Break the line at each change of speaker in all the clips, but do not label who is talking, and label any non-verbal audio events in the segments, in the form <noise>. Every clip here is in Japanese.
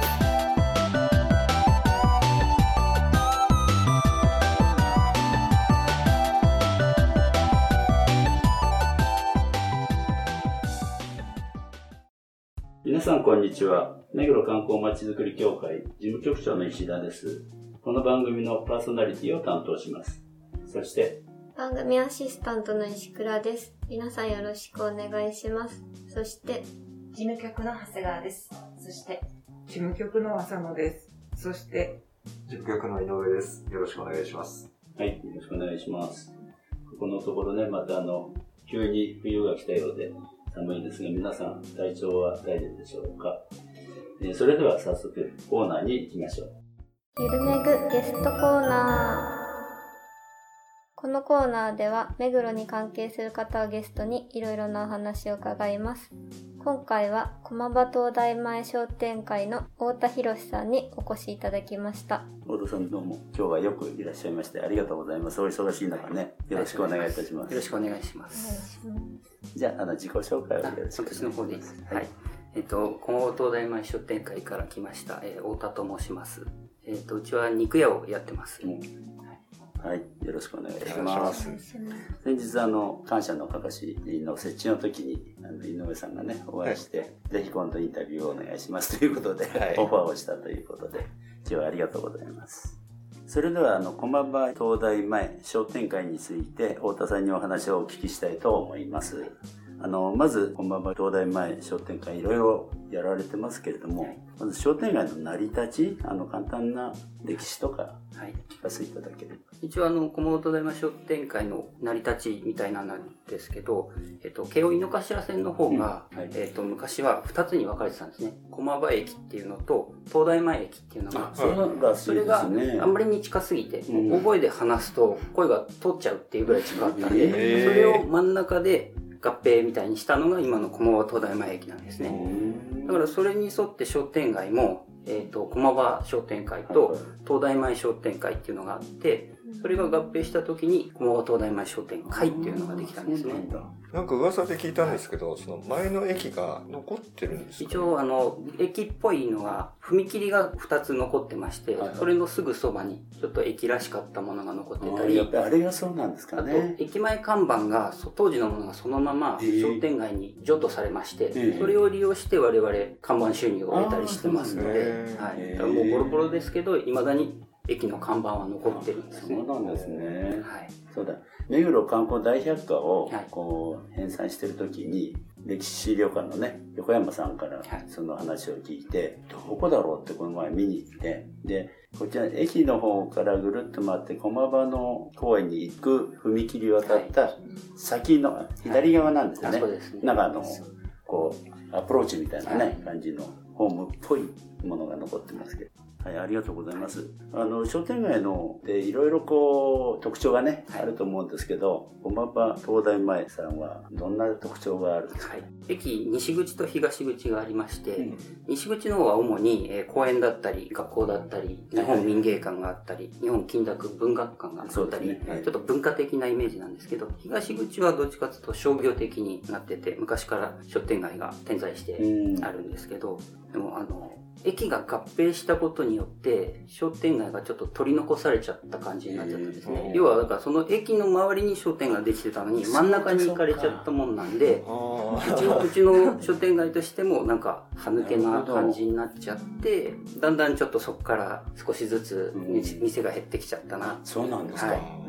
す。
こんにちは。目黒観光まちづくり協会事務局長の石田です。この番組のパーソナリティを担当します。そして、
番組アシスタントの石倉です皆さんよろしくお願いしますそして
事務局の長谷川です。そして、
事務局の浅野です。そして、
事務局の井上です。よろしくお願いします。
はい、よろしくお願いします。ここのところね、またあの、急に冬が来たようで寒いですが、皆さん体調は大丈夫でしょうか？えーそれでは早速コーナーに行きましょう。
ゆるめぐゲストコーナーこのコーナーでは目黒に関係する方をゲストにいろいろなお話を伺います今回は駒場東大前商店会の太田博さんにお越しいただきました
大戸さんどうも今日はよくいらっしゃいましてありがとうございます。お忙しい中ね、よろしくお願いいたします。
よろしくお願いします。
じゃあ、あの、自己紹介をよ
あ
ろしくお願いします。
私の方でいいです。はい。えっと、駒場東大前商店会から来ました、えー太田と申します。えっと、うちは肉屋をやってます。
うんはい、よろしくお願いします。
します
先日、あの、感謝のかかしの設置の時に、あの、井上さんがね、お会いして、ぜひ今度インタビューをお願いしますということで、
はい
オファーをしたということで、今日はありがとうございます。それでは、あの、駒場東大前商店会について、太田さんにお話をお聞きしたいと思います。あの、まず、駒場東大前商店会、いろいろやられてますけれども、まず商店街の成り立ち、あの、簡単な歴史とか
はい。
聞かせていただければ。
一応、あの、駒場東大前商店会の成り立ちみたいなんですけど、えっと、京王井の頭線の方が、
うんはい
えっと、昔は2つに分かれてたんですね。駒場駅っていうのと、東大前駅っていうのが
そ
それが。あんまりに近すぎて、
うん
大声で話すと声が通っちゃうっていうぐらい近かったんで、それを真ん中で合併みたいにしたのが今の駒場東大前駅なんです
う
ね。
ん
だからそれに沿って商店街も、えっ、と、駒場商店会と東大前商店会っていうのがあって、それが合併した時に駒場東大前商店会っていうのができたんですね。
なん
か噂で聞いたんですけど、その前の駅が残ってるんですか、
一応、あの、駅っぽいのが、踏切が2つ残ってまして
はいはい、
それのすぐそばに、ちょっと駅らしかったものが残ってたり
あやっ、ぱりあれがそうなんです
あと
かね。、
駅前看板が、そ当時のものがそのまま
えー
商店街に譲渡されまして、
えー
それを利用して我々看板収入を得たりしてますので、はい。もうボロボロですけど、未だに駅の看板は残ってるんですね。
そうなんですね。
はい。
そうだ。目黒観光大百科を
はい
こう編纂してる時に、歴史資料館のね、横山さんから
はい
その話を聞いて、どこだろうってこの前見に行って、で、こちら駅の方からぐるっと回って駒場の公園に行く踏切を渡った先の左側なんですよね。
あそうですね。
なんかあの、こう、アプローチみたいなね、
はい
感じのホームっぽいものが残ってますけど。はい、ありがとうございます。あの、商店街の、で、いろいろこう、特徴がね、
はい。
あると思うんですけど、駒場東大前さんは、どんな特徴があるんですか、
はい、駅西口と東口がありまして、
うん。
西口の方は主に、えー公園だったり学校だったり日本民芸館があったり日本金諾文学館があったり、
ね。はい。
ちょっと文化的なイメージなんですけど東口はどっちかというと商業的になってて昔から商店街が点在して
うん。
あるんですけど、でもあの駅が合併したことによって商店街がちょっと取り残されちゃった感じになっちゃったんです。ね。要はだからその駅の周りに商店街できてたのに真ん中に行かれちゃったもんなんで、
あ
うちのうちの商店街としてもなんか歯抜けな感じになっちゃってだんだんちょっとそこから少しずつ
うん。
店店が減ってきちゃったな、
そうなんですか。
はい。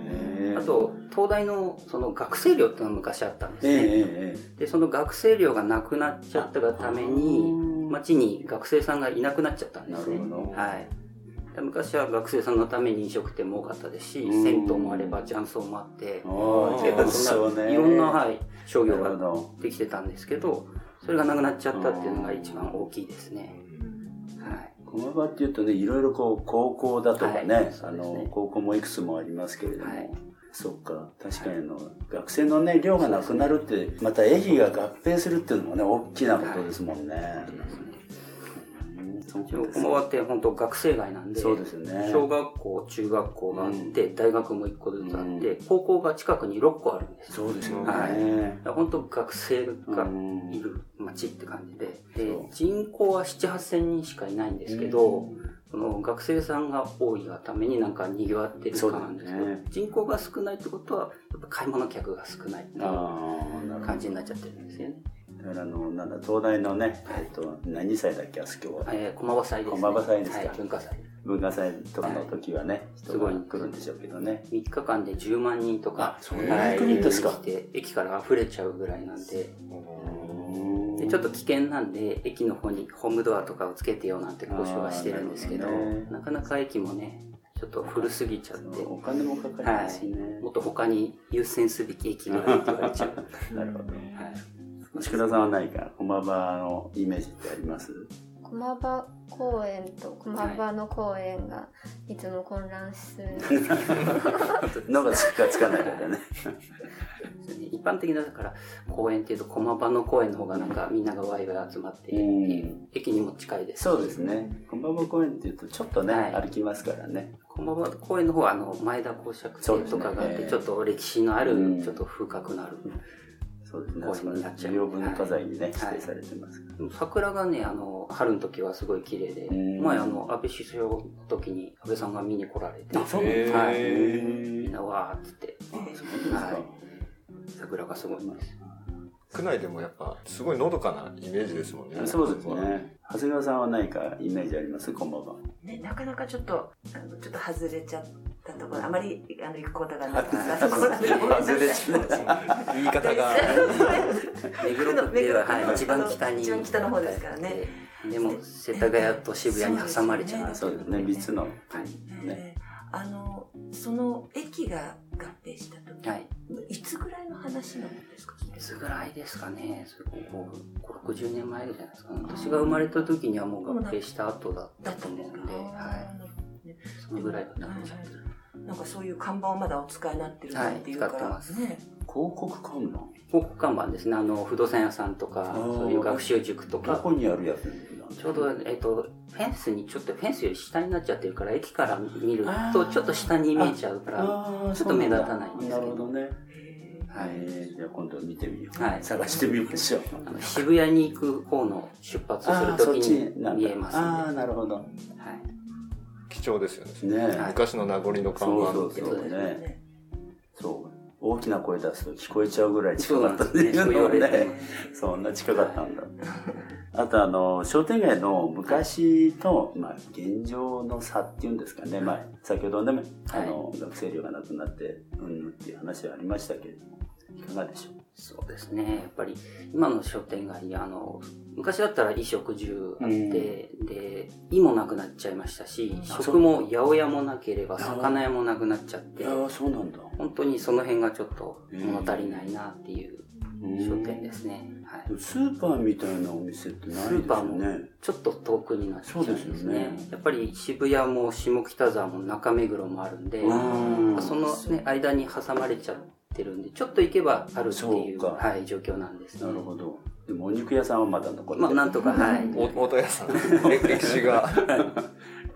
あ、と東大のその学生寮っていうのが昔あったんです
ええ
ね、
ええ
でその学生寮がなくなっちゃったがために町に学生さんがいなくなっちゃったんですね。はい。で昔は学生さんのために飲食店も多かったですし
うん。
銭湯もあれば雀荘もあってい。ろんな、はい、商業が
ど。
できてたんですけどそれがなくなっちゃったっていうのが一番大きいですね。はい。
駒場っていうとね、いろいろこう、高校だとかね、
はい。
あの、高校もいくつもありますけれども、
はい
そうか。確かにあの、学生のね、量がなくなるって、また駅が合併するっていうのもね、大きなことですもんね。うんそう
一応
です
駒場って本当学生街なんで、
そうですよね。
小学校、中学校があって、大学も1個ずつあって、高校が近くに6個あるんですよ。
そうですよ
はい
ね。
本当学生が
うん
いる街って感じで、で人口は7、8000人しかいないんですけど、その学生さんが多いがためになんか賑わってる感なんですけど、
ね
人口が少ないってことは、やっぱ買い物客が少ないっていう感じになっちゃってるんですよね。
ど。だからあの、なんだ、東大のね、えっと、何祭だっけ、あそこは？
えー、駒場祭です、ね。
駒場祭ですか？
はい、文化祭。
文化祭とかの時はね、
す
人が
ごい
来るんでしょうけどね。
3日間で10万人とか、
あそんなに来るんですか？
駅から溢れちゃうぐらいなんでちょっと危険なんで、駅の方にホームドアとかをつけてよなんて交渉はしてるんですけど、
なね
なかなか駅もね、ちょっと古すぎちゃって、
お金もかかりますしね。
もっと他に優先すべき駅があるって言われちゃう。<laughs>
なるほど。
はい
宿田さんは何か駒場のイメージってあります？
駒場公園と駒場の公園がいつも混乱するんですけど、<laughs>
のがつくかつかないかでね。
一般的なだから公園っていうと駒場の公園の方がなんかみんながワイワイ集まっているっていう
うん
駅にも近いですし
そうですね。駒場公園っていうとちょっとね、
はい
歩きますからね。
駒場公園の方はあの前田公爵とかがあって
ええ
ちょっと歴史のある
うん
ちょっと風格のある
そうですね。
公園になっちゃう
重要文化財にね、
はい
指定されてますから。
でも桜がねあの春の時はすごい綺麗で
うん。
前あの安倍首相の時に安倍さんが見に来られて
あそうなんです
か
はい。
へ
みんなわーっつって。はい。桜がすごいです。
区内でもやっぱすごいのどかなイメージですもんね。
そうですね。長谷川さんは何かイメージあります？駒場。
ね、なかなかちょっと、あのちょっと外れちゃったところ、あまりあの行くことがなかった。とこで、
外れちゃった。
言い方が。<laughs>
目黒区では、はい、一番北に。
一番北の方ですからね。
でも世田谷と渋谷に挟まれちゃう
そうですね。三つの。
はい
ね。
えーあの、その駅が合併した時、
はい
いつぐらいの話なんですか？
いつぐらいですかね、それ5、60年前じゃないですか、ね。私が生まれた時にはもう合併した後だったと思うんで、はい。
い。
そのぐらいだったんじゃない
なんかそういう看板をまだお使いになってる
はい
っていうから、
使ってます
ね。
広告看板？
広告看板ですね。あの、不動産屋さんとか、そういう学習塾とか、
どこにあるやつ
ちょうど、えっと、フェンスに、ちょっとフェンスより下になっちゃってるから、駅から見ると、ちょっと下に見えちゃうから、
ああ、
ちょっと目立たないんですけど
なるほどね。
はい。
えーじゃあ今度見てみよう。
はい
探してみましょう。
あの渋谷に行く方の出発するときに見えます
ああ、
んで。
なるほど。
はい。
貴重ですよね。
ね
昔の名残の看板
そうそう
そう
ね。そう。大きな声出すと聞こえちゃうぐらい近
そう
かったって
なんですね。そう
いうのを
言われて
ね。そんな近かったんだ。あとあの、商店街の昔と、まあ、現状の差っていうんですかね。まあ、先ほどね、あの、学生寮がなくなって、うん、っていう話はありましたけれども、いかがでしょう？
そうですね。やっぱり、今の商店街、あの、昔だったら衣食住あって、で、衣もなくなっちゃいましたし、
あ
食も八百屋もなければ魚屋もなくなっちゃって、
ああ、そうなんだ。
本当にその辺がちょっと物足りないなっていう商店ですね。はい
スーパーみたいなお店ってないですよ
スーパーも
ね。
ちょっと遠くになっちゃうんです
そうです
ね。やっぱり渋谷も下北沢も中目黒もあるんで、
うん
その、ね、間に挟まれちゃってるんで、ちょっと行けばあるっていう、はい、状況なんですね。
なるほど。でもお肉屋さんはまだ残ってる。
まあ、なんとか、はい。
お大戸屋さん。<laughs> 歴史が。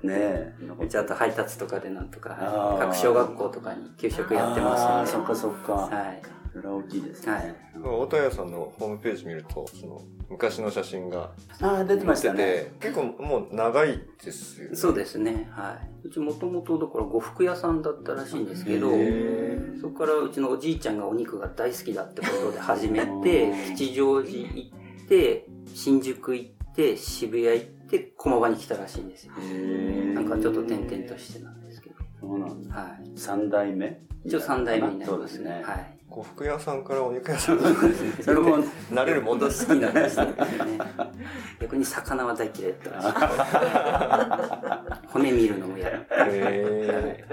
ね
うちあと配達とかでなんとか、各小学校とかに給食やって
ああ、
ますんで。
そっかそっか。
はい。
それは大きいですね。
はい
大戸屋さんのホームページ見ると、その昔の写真が
ああ、出てましたね。
で、結構もう長いですよね。
そうですね。はい。うちもともとだから呉服屋さんだったらしいんですけど、
へ
そこからうちのおじいちゃんがお肉が大好きだってことで始めて、吉祥寺行って、新宿行って、渋谷行って、駒場に来たらしいんですよ。
え。
なんかちょっと転々としてなんですけど。
そうなんだ。
はい。
三代目？
一応三代目になりますす
そうでね。
ね。はい。
呉服屋さんからお肉屋さんに
それも、
なれるもんだ
好きなんですね。逆に魚は大嫌いだったらしい。<laughs> 骨見るのも嫌だ。
へ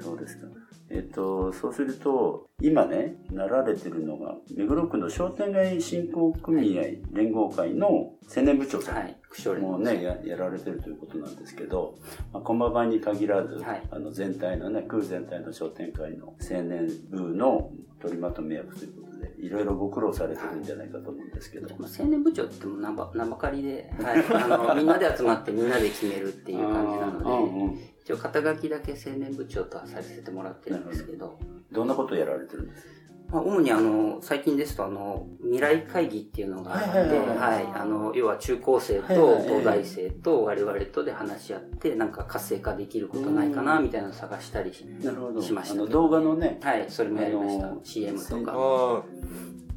そうですか。えっと、そうすると、今ね、なられてるのが、目黒区の商店街振興組合連合会の青年部長さん。
はい。区長連
もうねや、やられてるということなんですけど、まあ、駒場に限らず、
はい
あの全体のね、区全体の商店会の青年部の取りまとめ役ということで、いろいろご苦労されてるんじゃないかと思うんですけど。
まあ、青年部長って言っても名ば名ばかりで、はい、あのみんなで集まってみんなで決めるっていう感じなので、
うんうん
一応肩書きだけ青年部長とはさせてもらってるんですけど、
ど。んなことをやられてるんですか？
まあ、主にあの最近ですとあの未来会議っていうのがあって、
はい
あの要は中高生と東大生と我々とで話し合ってなんか活性化できることないかなみたいなのを探したりし
なるほど。
しました。
動画のね、
はい。それもやりました、CM とか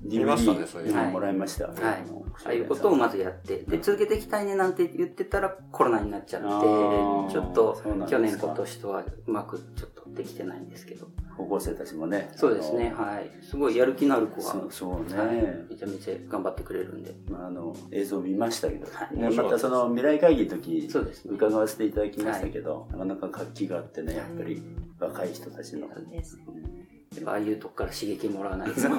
見ましたねそれ
DVD もらいました。
はい。
の
ああいうことをまずやって、で、続けていきたいねなんて言ってたらコロナになっちゃって、ちょっと去年今年とはうまくちょっとできてないんですけど。
高校生たちもね。
そうですね、
あ
はい。すごいやる気のある子が、
のそうそうね。
はい。めちゃめちゃ頑張ってくれるんで。
まあ、あの映像見ましたけど、
はい。
ねまたその未来会議の時
そうですね。
伺わせていただきましたけど、なかなか活気があってねやっぱり若い人たちの、
です
やっぱああいうとこから刺激もらわないと、<laughs>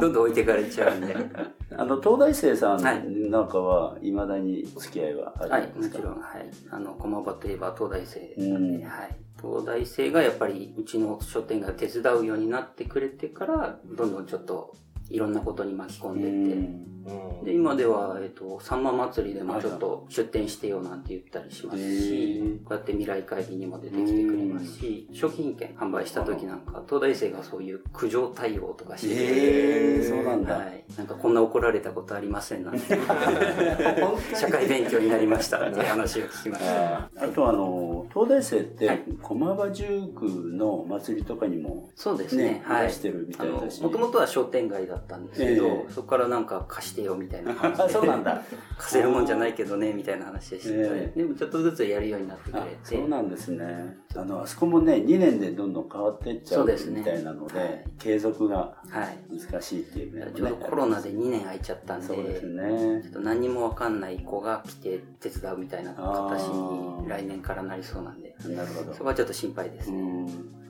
どんどん置いてかれちゃうんで。<laughs>
あの東大生さ
はい
んなんかはいまだにお付き合いはあ
はい、
るんですか、
もちろん、はい。あの、駒場といえば東大生
うん
なんで、はい。東大生がやっぱりうちの商店街を手伝うようになってくれてから、どんどんちょっといろんなことに巻き込んでって、
うん
で、今では、えっと、さんま祭りでもちょっと出店してよなんて言ったりしますし、こうやって未来会議にも出てきてくれますし、商品券販売した時なんか、東大生がそういう苦情対応とかして
へーそうなんだ。
はい。なんかこんな怒られたことありませんなんて。<laughs> 社会勉強になりましたっていう話を聞きました。
ああとあの東大生って、
はい。
駒場塾の祭りとかにも
そうですね。
ね。
はい。
出してるみたいだし。
もともとは商店街だったんですけど、
ええ。
そこからなんか貸してよみたいな感じ
あ
で。
そうなんだ。<laughs>
貸せるもんじゃないけどね、みたいな話でして、
ええ。
でもちょっとずつやるようになってくれ
あ
て。
そうなんですね。あのあそこもね2年でどんどん変わっていっちゃ
そう
みたいなので
はい。
継続が
はい。
難しいっていう面もね。
ちょうどコロナで2年空いちゃったんで、
そうです
ちょ
ね
っと何にもわかんない子が来て手伝うみたいな形に来年からなりそうなんで、
なるほど。
そこはちょっと心配ですね。
うん。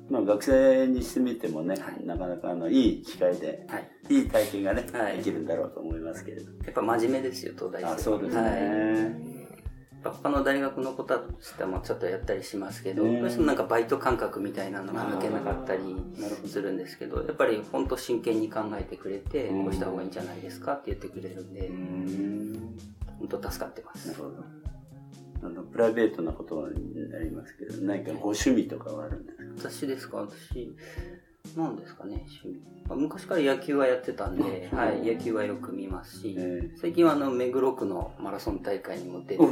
まあ学生にしてみてもね、
はい。
なかなかあのいい機会で
はい。
いい体験がね、
はい。
できるんだろうと思いますけれど。
やっぱ真面目ですよ、東大生。は。
あそうです
はい。
ね、
やっぱ他の大学の子たちともちょっとやったりしますけど、
うん
どうしてもなんかバイト感覚みたいなのが抜けなかったりするんですけど、やっぱり本当真剣に考えてくれて、
うん。
こうした方がいいんじゃないですかって言ってくれるんで
う、ん。
本当助かってます。
なる。ほどあのプライベートなことになりますけど何かご趣味とかはあるんですか？
私ですか？私、なんですかね、趣味。まあ昔から野球はやってたんで、はい、野球はよく見ますし、
え
最近はあの、目黒区のマラソン大会にも出てて、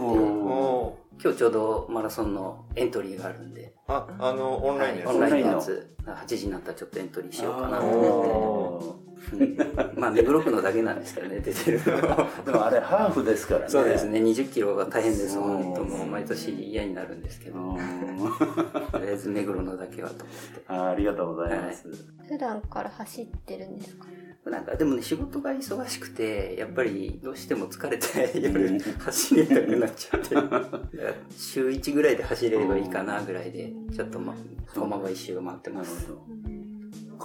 今日ちょうどマラソンのエントリーがあるんで、
ーあ、あの、オンラインです
はいオンラインのやつ、8時になったらちょっとエントリーしようかな
あ
と思って。う <laughs> んまあ、目黒区のだけなんですけどね、出てる <laughs>
でもあれハーフですからね。
そうですね、20キロが大変です、本当もう毎年嫌になるんですけど、
うん。<laughs>
とりあえず目黒のだけはと思って。
あありがとうございます、
普段から走ってるんですか？
なんかでもね、仕事が忙しくて、やっぱりどうしても疲れて夜
うん。
走りたくなっちゃって、週1ぐらいで走れればいいかなぐらいで、ちょっとま、駒場一周回ってます。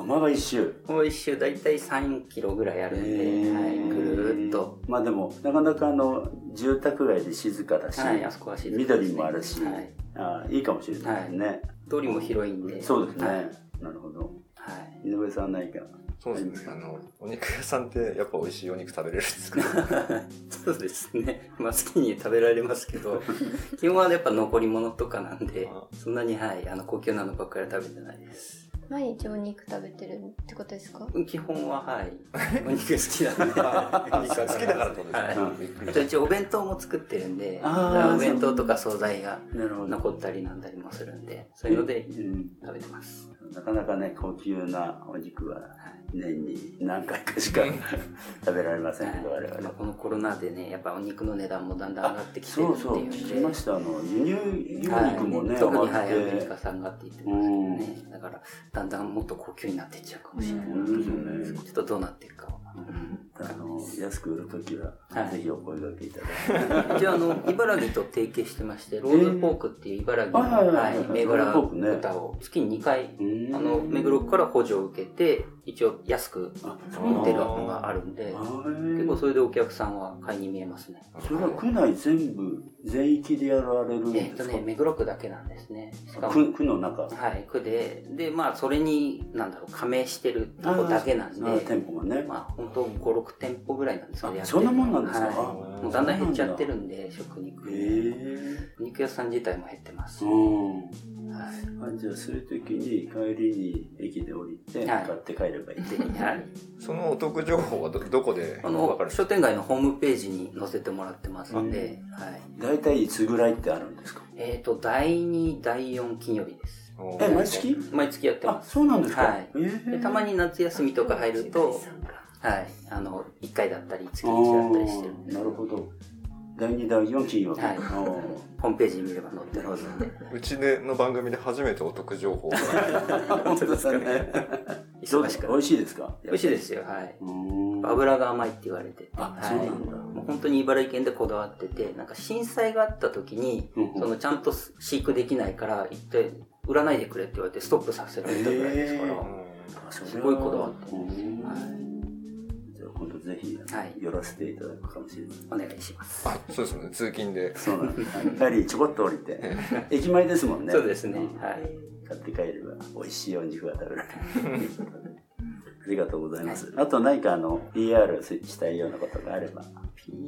なるほど駒場一周
駒場一周だいたい3キロぐらいあるんで、はい、ぐるーっと。
まあでもなかなかあの住宅街で静かだし、
はい、あそこは静かですね
緑もあるし、
はい。
ああいいかもしれないですね、
通りも広いんで。
そうですね、
はい。
なるほど
はい
井上さん何か
そうですね。あの、お肉屋さんってやっぱ美味しいお肉食べれるんですか？<laughs>
そうですね。まあ好きに食べられますけど、基本はやっぱ残り物とかなんで
あ、
そんなにはい、あの高級なのばっかりは食べてないです。
毎日お肉食べてるってことですか？
基本ははい、<laughs> お肉好きなんで。<laughs>
好きだからってことですね
あと一応お弁当も作ってるんで、お弁当とか惣菜が残ったりなんだりもするんで、そういうので
うん、
食べてます。
なかなかね高級なお肉は年に何回かしか <laughs> 食べられませんけど、我
まあ
々
このコロナでね、やっぱお肉の値段もだんだん上がってきてるって
そうそう
いう。
聞きました。あの輸入牛肉もね、
はい、特にはいアメリカ産がって言ってますけどね、だからだんだんもっと高級になっていっちゃうかもしれない、
うん
ちょっとどうなっていくかは、
あの安く売るときは
はい。
ぜひお声掛けいただいて。<laughs>
一応あの、茨城と提携してまして、ローズポークっていう茨城の、
はいはい
銘柄豚を月に2回、
うん
あの、目黒区から補助を受けて、一応安く
あ、
売ってるのがあるんで、結構それでお客さんは買いに見えますね。
それは区内全部、全域でやられるんですか？
えっとね、目黒区だけなんですね。
区区の中？
はい、区で、で、まあ、それに、なんだろう、加盟してるとこだけなんで、
店舗がね。
まあ、本当5、6店舗ぐらいなんですけど、
あ
やってる
そんなもんなんですか？
はい
あ
もうだんだん減っちゃってるんで、食肉。
へえ。
肉屋さん自体も減ってます。
うん。
はい。
あじゃあ、そういう時に帰りに駅で降りて、
はい
買って帰ればいい。
はい。
そのお得情報はどどこで？
あ
わ
の
かる、
商店街のホームページに載せてもらってますんで、はい。
大体いつぐらいってあるんですか？
えっ、と、第2、第4金曜日です。
え、毎月？
毎月やって
あ
ま、す。
そうなんですか？
はい
えー
でたまに夏休みとか入ると、はい。あの、1回だったり、月1だったりしてるんで
なるほど。第2、第4金曜日。
はいホームページ見れば載ってますんで。
うちでの番組で初めてお得情報が <laughs>
本当ですかね。<laughs> どうですか美味しいですか？
美味しいですよ、はい。油が甘いって言われてて。
あ、
はい
そうなんだ。
もう本当に茨城県でこだわってて、なんか震災があった時に、そのちゃんと飼育できないから、一体売らないでくれって言われてストップさせられたぐらいですから、すごいこだわって
うーん
はい
じゃあ今度ぜひ
はい
寄らせていただくかもしれない。
お願いします。
あそうですね通勤で
そうなんです。帰りちょこっと降りて。駅前ですもんね。
そうですね
ん
はい
買って帰れば美味しいお肉が食べられる。ありがとうございます。あと何かあの、PR したいようなことがあれば。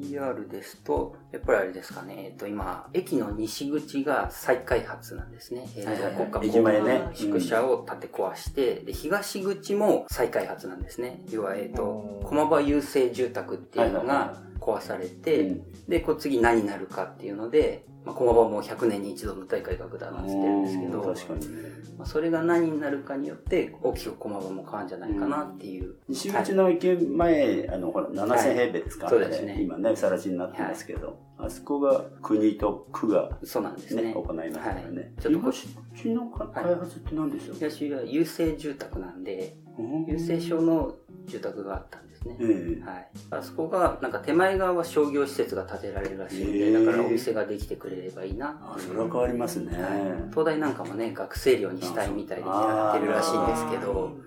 PR ですと、やっぱりあれですかね、えっと今、駅の西口が再開発なんですね。えっと国家
駅前ね
宿舎を建て壊して、で、東口も再開発なんですね。要は、えっと、駒場郵政住宅っていうのが壊されて、
うん
で、こう次何になるかっていうので、まあ、駒場も100年に一度の大改革だなんつってるんですけど、
うん確かにね。
まあ、それが何になるかによって、大きく駒場も変わるんじゃないかなっていう。
西口の駅前、あの、ほら、7000平米ですか、
はいそうですね
今ね、さらしになってますけど、あそこが国と区が
そうなんです
ね、
ね。
行いますからね。
はいちょっとこ
東口の開発って何でしょう、
東は郵政住宅なんで、
うん。
郵政省の住宅があったんですね。
ええ。
はい。あそこが、なんか手前側は商業施設が建てられるらしいんで、
へー
だからお店ができてくれればいいな。
あ、それは変わりますね。
東大なんかもね、学生寮にしたいみたいでやってるらしいんですけど、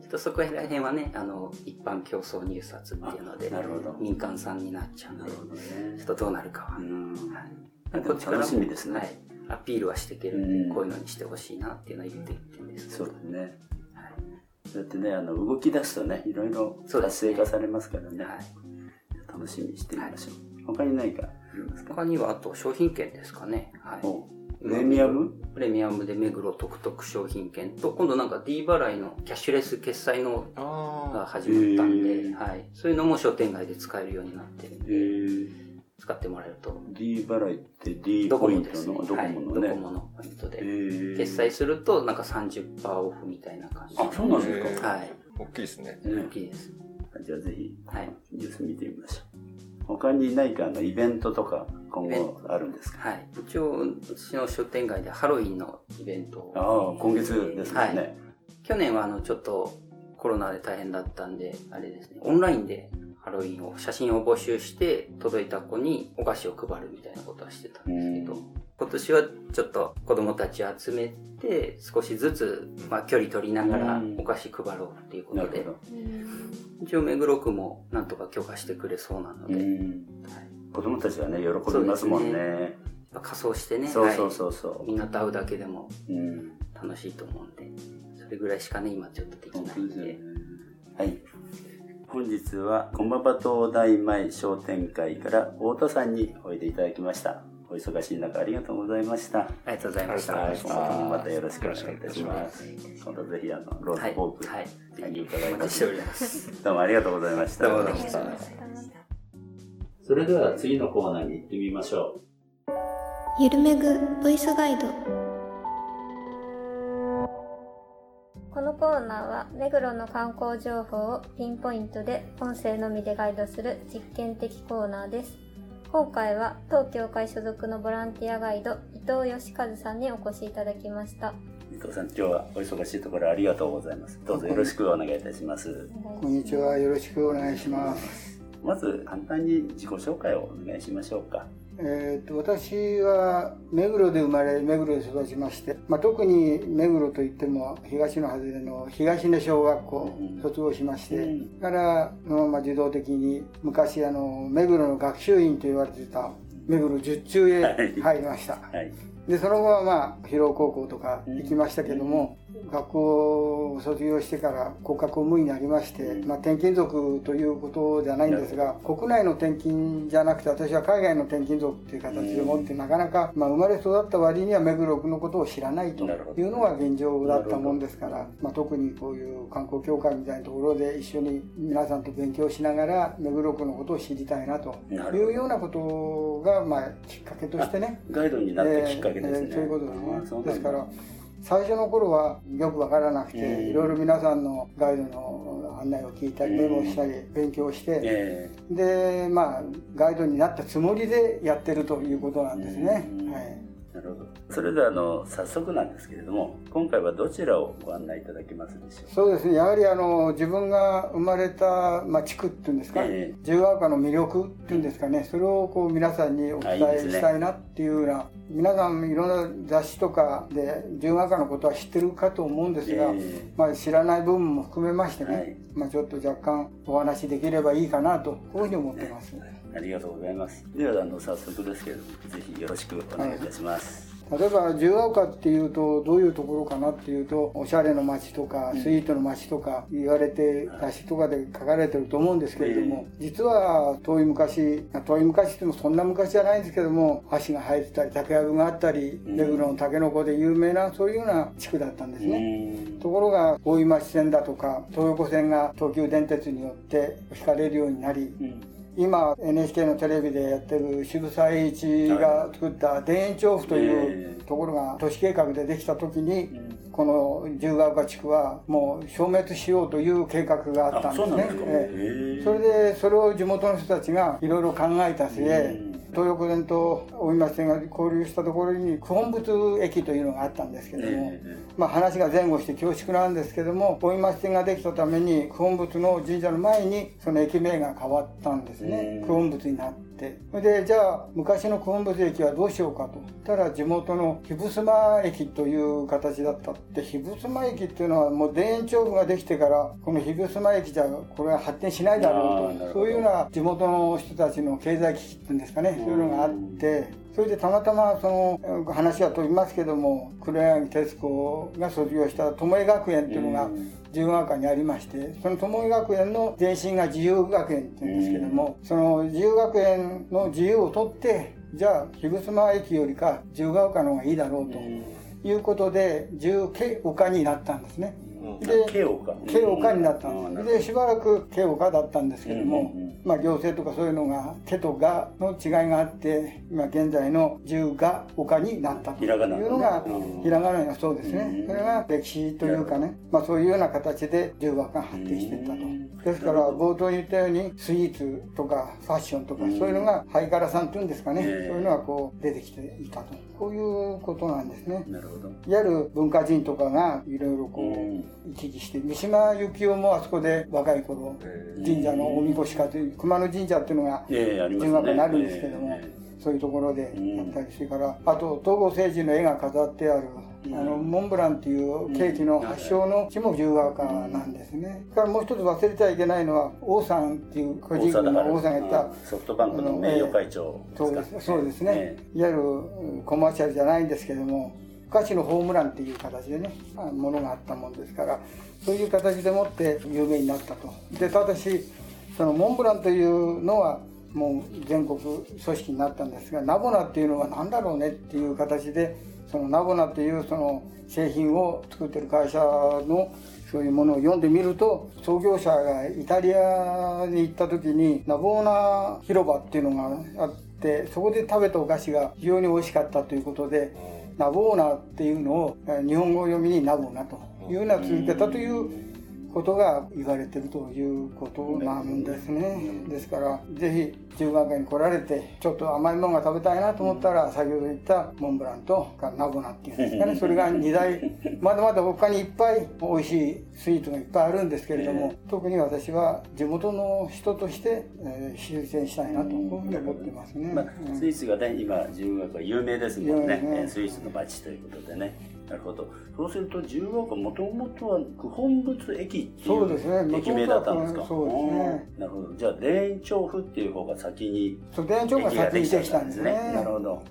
ちょっとそこら辺はね、あの、一般競争入札っていうので民間さんになっちゃうんで
ね。
ちょっとどうなるかは。
う。ん。
はい、
でも楽しみですね。
はい、アピールはしていけるん
うん
で、こういうのにしてほしいなっていうのは言っていってるんです。
そうだね。
はい
だってね、あの、動き出すとね、いろいろ活
そうですね
性化されますからね。
はい
楽しみにしてみましょう。他に何かありますか？
他にはあと商品券ですかね。はい。
おプレミアム？
プレミアムで目黒特特商品券と、今度なんか D 払いのキャッシュレス決済のが
あ
始まったん
へ
で、
ー
はい。そういうのも商店街で使えるようになってるん
え
で、
ー、
使ってもらえると。
D 払いって D ポイント
モですね。
のドコモの
はい、ド
ね。
コモのポイント
え
で。
ー
決済するとなんか30%オフみたいな感じ。
あ、そうなんですか。
はい。
大きいですね
大
ね
きいです。
じゃあぜひ、
はい。
ニュース見てみましょう。他に何かあのイベントとか今後あるんですか？
はい。一応、私の商店街でハロウィンのイベントを
ああ、今月ですもんね。
はい去年はあのちょっとコロナで大変だったんで、あれですね、オンラインでハロウィンを、写真を募集して届いた子にお菓子を配るみたいなことはしてたんですけど、今年はちょっと子供たち集めて、少しずつ、まあ、距離取りながら
うん
お菓子配ろうっていうことで。一応目黒区もなんとか許可してくれそうなので、はい
うん。子供たちはね、喜びますもん
そう
ね。
仮装してね、
そうそう
はい
そうそ
みんなと会うだけでも。楽しいと思うんで、それぐらいしかね、今ちょっとできないんで、
はい。本日は駒場東大前商店会から太田さんにおいでいただきました。お忙しい中ありがとうございました。
ありがとうございました。
またよろしくお願いいたします。今度ぜひあの、ローズポーク、
はい。
見に伺います
お待ちしております。
どうもありがとうございました。
どうもどうも
それでは次のコーナーに行ってみましょ
ゆるめぐボイスガイドコーナーは目黒の観光情報をピンポイントで音声のみでガイドする実験的コーナーです今回は当協会所属のボランティアガイド伊藤義和さんにお越しいただきました
う。伊藤さん、今日はお忙しいところありがとうございます。どうぞよろしくお願いいたします。
こんにちは。よろしくお願いします。
まず簡単に自己紹介をお願いしましょうか。
えー、と私は目黒で生まれ目黒で育ちまして、まあ、特に目黒といっても東の外れの東根小学校卒業しまして、
うん。
からそのまま自動的に昔あの目黒の学習院と言われてた目黒十中へ入りました、
はい。
でその後はまあ広尾高校とか行きましたけども、学校を卒業してから国家公務員になりまして、まあ、転勤族ということではないんですが国内の転勤じゃなくて私は海外の転勤族という形でもってなかなか、まあ、生まれ育った割には目黒区のことを知らないというのが現状だったもんですから、まあ、特にこういう観光協会みたいなところで一緒に皆さんと勉強しながら目黒区のことを知りたいなというようなことが、まあ、きっかけとしてね。
ガイドになったきっかけですね。
えーえーそういうことですね。ですから、最初の頃はよくわからなくて、
うん
いろいろ皆さんのガイドの案内を聞いたり、メモしたり、勉強して、
え
で、まあ、ガイドになったつもりでやってるということなんですね。
うん
はい。
ーなるほど。それではあの早速なんですけれども、今回はどちらをご案内いただけますでしょうか？
そうですね。やはりあの、自分が生まれた、まあ、地区っていうんですか、
え
自由が丘の魅力っていうんですかね、それをこう皆さんにお伝えしたいなっていうような、皆さんいろんな雑誌とかで自由が丘のことは知ってるかと思うんですが、
え
まあ、知らない部分も含めましてね、
はい
まあ、ちょっと若干お話できればいいかなとこういうふうに思ってます。
ありがとうございます。ではあの早速ですけれども、ぜひよろしくお願いいたします。
例えば自由が丘っていうとどういうところかなっていうとおしゃれの街とかスイートの街とか言われて雑誌とかで書かれてると思うんですけれども実は遠い昔遠い昔ってもそんな昔じゃないんですけども橋が生えてたり竹やぶがあったり目黒のタケノコで有名なそういうような地区だったんです
う
ね。
ん
ところが大井町線だとか東横線が東急電鉄によって引かれるようになり
うん
今 NHK のテレビでやってる渋沢栄一が作った田園調布というところが都市計画でできた時にこの十ヶ丘地区はもう消滅しようという計画があった
あ、
んですね
そ
それでそれを地元の人たちがいろいろ考えた末
うん。
東横線と大井町線が交流したところに九本仏駅というのがあったんですけども、
ええ。
まあ、話が前後して恐縮なんですけども大井町線ができたために九本仏の神社の前にその駅名が変わったんですね。
うん。
九本仏になってそれでじゃあ昔の九本仏駅はどうしようかと。たら地元の日伏間駅という形だったって。日伏間駅っていうのはもう田園調布ができてからこの日伏間駅じゃこれは発展しないだろうと。そういうような地元の人たちの経済危機っていうんですかね。そういうのがあって。それでたまたまそのえー話は飛びますけども黒柳徹子が卒業した友江学園っていうのが自由が丘にありましてその友井学園の前身が自由学園っていうんですけどもその自由学園の自由を取ってじゃあ日伏間駅よりか自由が丘の方がいいだろうということで自由家丘になったんですね。で
慶応か。
慶岡になった
うん
んです。で、しばらく慶岡だったんですけども、まあ行政とかそういうのが、手とがの違いがあって、今現在の十が丘になったというのが
うん、
ひらがながそうです
う
ね
ん。
それが歴史というかね、まあそういうような形で十が丘が発展していったと
うん。
ですから、冒頭に言ったように、スイーツとかファッションとか、そういうのが、ハイカラさんっていうんですかね、そう
ええ
いうのがこう出てきていたと。こういうことなんですね。
なるほど。
いわゆる文化人とかがいろいろこう
うん
行き来して三島由紀夫もあそこで若い頃神社のおみこしかという熊野神社っていうのが。中学になるんですけども、
ええ
そういうところでやったりそれからあと東郷政治の絵が飾ってあるあのモンブランっていうケーキの発祥の地も自由が丘なんですね。それからもう一つ忘れちゃいけないのは王さんっていう個人軍の王さんが言った
ソフトバンクの名誉会長
そう
か
ですそうですね、
え
いわゆるうんコマーシャルじゃないんですけども昔のホームランっていう形でねものがあったもんですからそういう形でもって有名になったと。でただしそのモンブランというのはもう全国組織になったんですがナボナっていうのは何だろうねっていう形でそのナボナっていうその製品を作ってる会社のそういうものを読んでみると創業者がイタリアに行った時にナボーナ広場っていうのがあってそこで食べたお菓子が非常に美味しかったということでナボーナっていうのを日本語読みにナボーナというような続けたということが言われてるということなんですね。ですから、ぜひ自由が丘に来られて、ちょっと甘いものが食べたいなと思ったら、先ほど言ったモンブランとナボナっていうんですかね、<laughs> それが2大、まだまだ他にいっぱい美味しいスイーツがいっぱいあるんですけれども、特に私は地元の人として、えー、推薦したいなと、思ってますね。
まあ
う、ん。
スイーツがね、今、自由が丘有名ですもんね。
ね。
えースイーツの街ということでね。なるほど。そうすると、自由が丘、もともとは九本仏駅ってい
そうですね
う駅名だったんですか？
そうですね
うんなるほど。じゃあ、田園調布っていう方が先に
そう田園調布が先にできたんですね。
なるほど。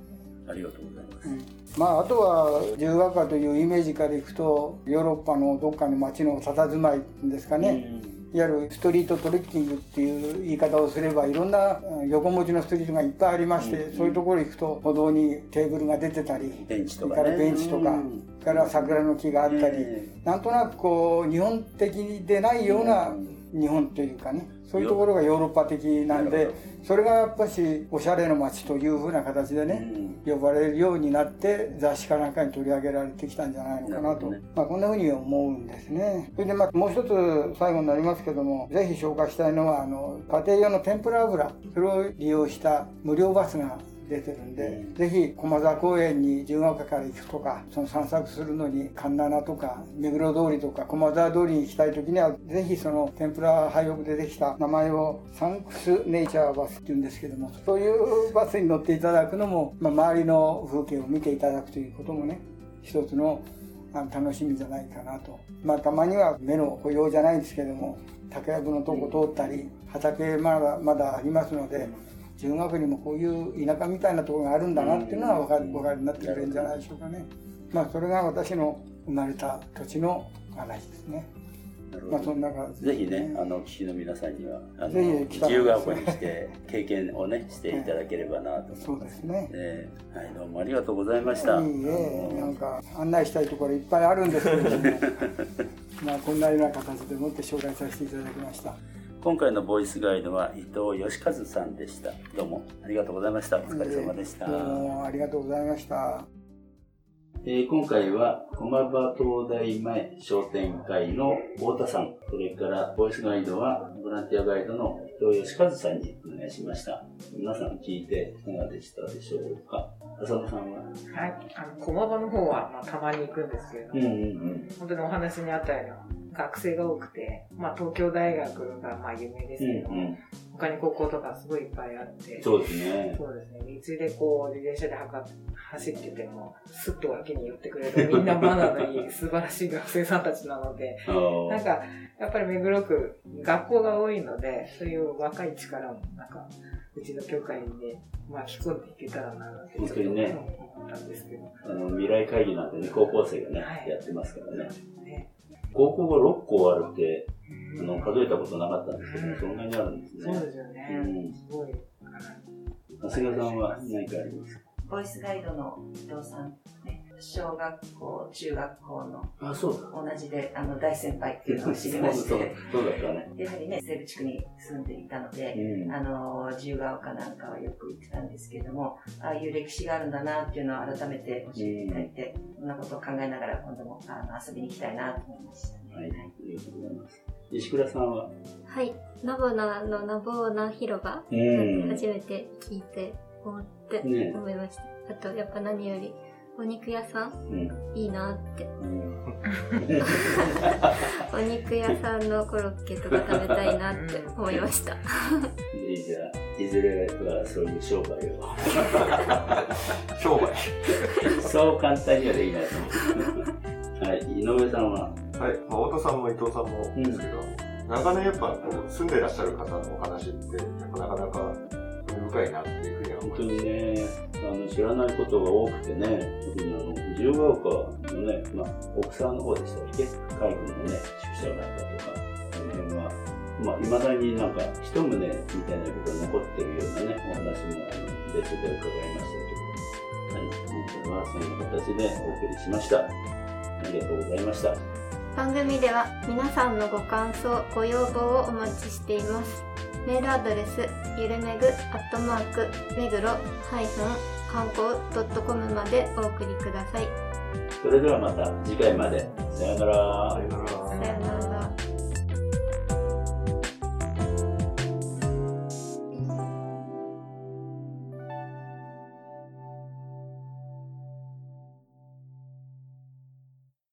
ありがとうございます。
うんまあ、あとは自由が丘というイメージからいくとヨーロッパのどっかの街の佇まいですかね、いわゆるストリートトレッキングっていう言い方をすればいろんなうん横文字のストリートがいっぱいありまして、そういうところ行くと歩道にテーブルが出てたり
ベンチとかね。
からベンチとか、
うん。
から桜の木があったり、
え。
なんとなくこう日本的でないような日本というかねそういうところがヨーロッパ的なんでそれがやっぱしおしゃれの街というふうな形でね、呼ばれるようになって雑誌かなんかに取り上げられてきたんじゃないのかなと。
ね。
まあ、こんなふうに思うんですね。それでまあもう一つ最後になりますけどもぜひ紹介したいのはあの家庭用の天ぷら油。それを利用した無料バスが出てるんで、ぜひ駒沢公園に自由が丘から行くとかその散策するのに神奈とか目黒通りとか駒沢通りに行きたい時にはぜひその天ぷら廃屋でできた名前をサンクスネイチャーバスっていうんですけどもそういうバスに乗っていただくのも、まあ、周りの風景を見ていただくということもね一つの楽しみじゃないかなと。まあたまには目の保養じゃないんですけども竹やぶのとこ通ったり畑まだまだありますので中学にもこういう田舎みたいなところがあるんだなっていうのは分かお分かりになってくれるんじゃないでしょうかね。まあそれが私の生まれた土地の話ですね。まあそんな感じ
ぜひね、あの、聞きの皆さんには、あの、自由が丘に来て、経験をね、していただければなと
そう
思います。
ですね。
えーはい、どうもありがとうございました。
いいえなんか案内したいところいっぱいあるんですけれども。<laughs> まあこんなような形でもって紹介させていただきました
今回のボイスガイドは伊藤義和さんでした。どうもありがとうございました。お疲れ様でした。
どうもありがとうございました
えー今回は駒場東大前商店会の太田さん、それからボイスガイドはボランティアガイドの伊藤義和さんにお願いしました。皆さん聞いていかがでしたでしょうか？浅野さんは？
はい。あの、駒場の方は、まあ、たまに行くんですけれども、
うんうん
本当にお話にあったような学生が多くて、まあ、東京大学がまあ有名です
うん。
けども、
うんうん。
他に高校とかすごいいっぱいあって、
そうですね。
そうですね。道でこう、自転車で走ってても、スッと脇に寄ってくれる、みんなマナーのいい <laughs> 素晴らしい学生さんたちなので、なんか、やっぱり目黒区、学校が多いので、そういう若い力も、なんか、うちの教会で巻き込んでいけたらな、なんてちょっ
ね
思ったんですけど。
あの未来会議なんてね、高校生がね、
はい
やってますからね。
ね
高校が6校あるって、あの数えたことなかったんですけど、そんなにあるんですね。
そうですよね。
うん
すごい。
長谷川さんは何かありますか？
ボイスガイドの伊藤さん、ね、小学校、中学校の
あ、そうだ。
同じで、あの、大先輩っていうのを知りまして、
そうだったね。
やはりね、西部地区に住んでいたので、
うん。
あの、自由が丘なんかはよく行ってたんですけれども、ああいう歴史があるんだなっていうのを改めて教えていただいて、そんなことを考えながら今度もあの遊びに行きたいなと思いましたね。
はい、ありがとうございます。石倉さんは？
はい。ナボナのナボナ広場、
うん
初めて聞いて思って
ね
思いました。あと、やっぱ何より、お肉屋さん？
うん。
いいなって。
うん。
お肉屋さんのコロッケとか食べたいなって思いました。
いいじゃあ、いずれはそういう商売を。
商売。
そう簡単にはできないと思う。はい、井上さんは？
はい。まあ、太田さんも伊藤さんもですけど、長年やっぱこう住んでらっしゃる方のお話って、なかなか深いなっていうふうには
本当
思います。
にね、あの知らないことが多くてね、特にあの自由が丘のね、まあ、奥さんの方でしたっけ？海軍のね、宿舎があったとか、その辺は、まあ、未だになんか一棟みたいなことが残ってるようなね、お話もあの別で伺いましたけど、はい、今回はそんな形でお送りしました。ありがとうございました。
番組では皆さんのご感想、ご要望をお待ちしています。メールアドレス、ゆるめぐ、アットマーク、目黒、ハイフン、観光 .com までお送りください。
それではまた次回まで。さようなら。
さよなら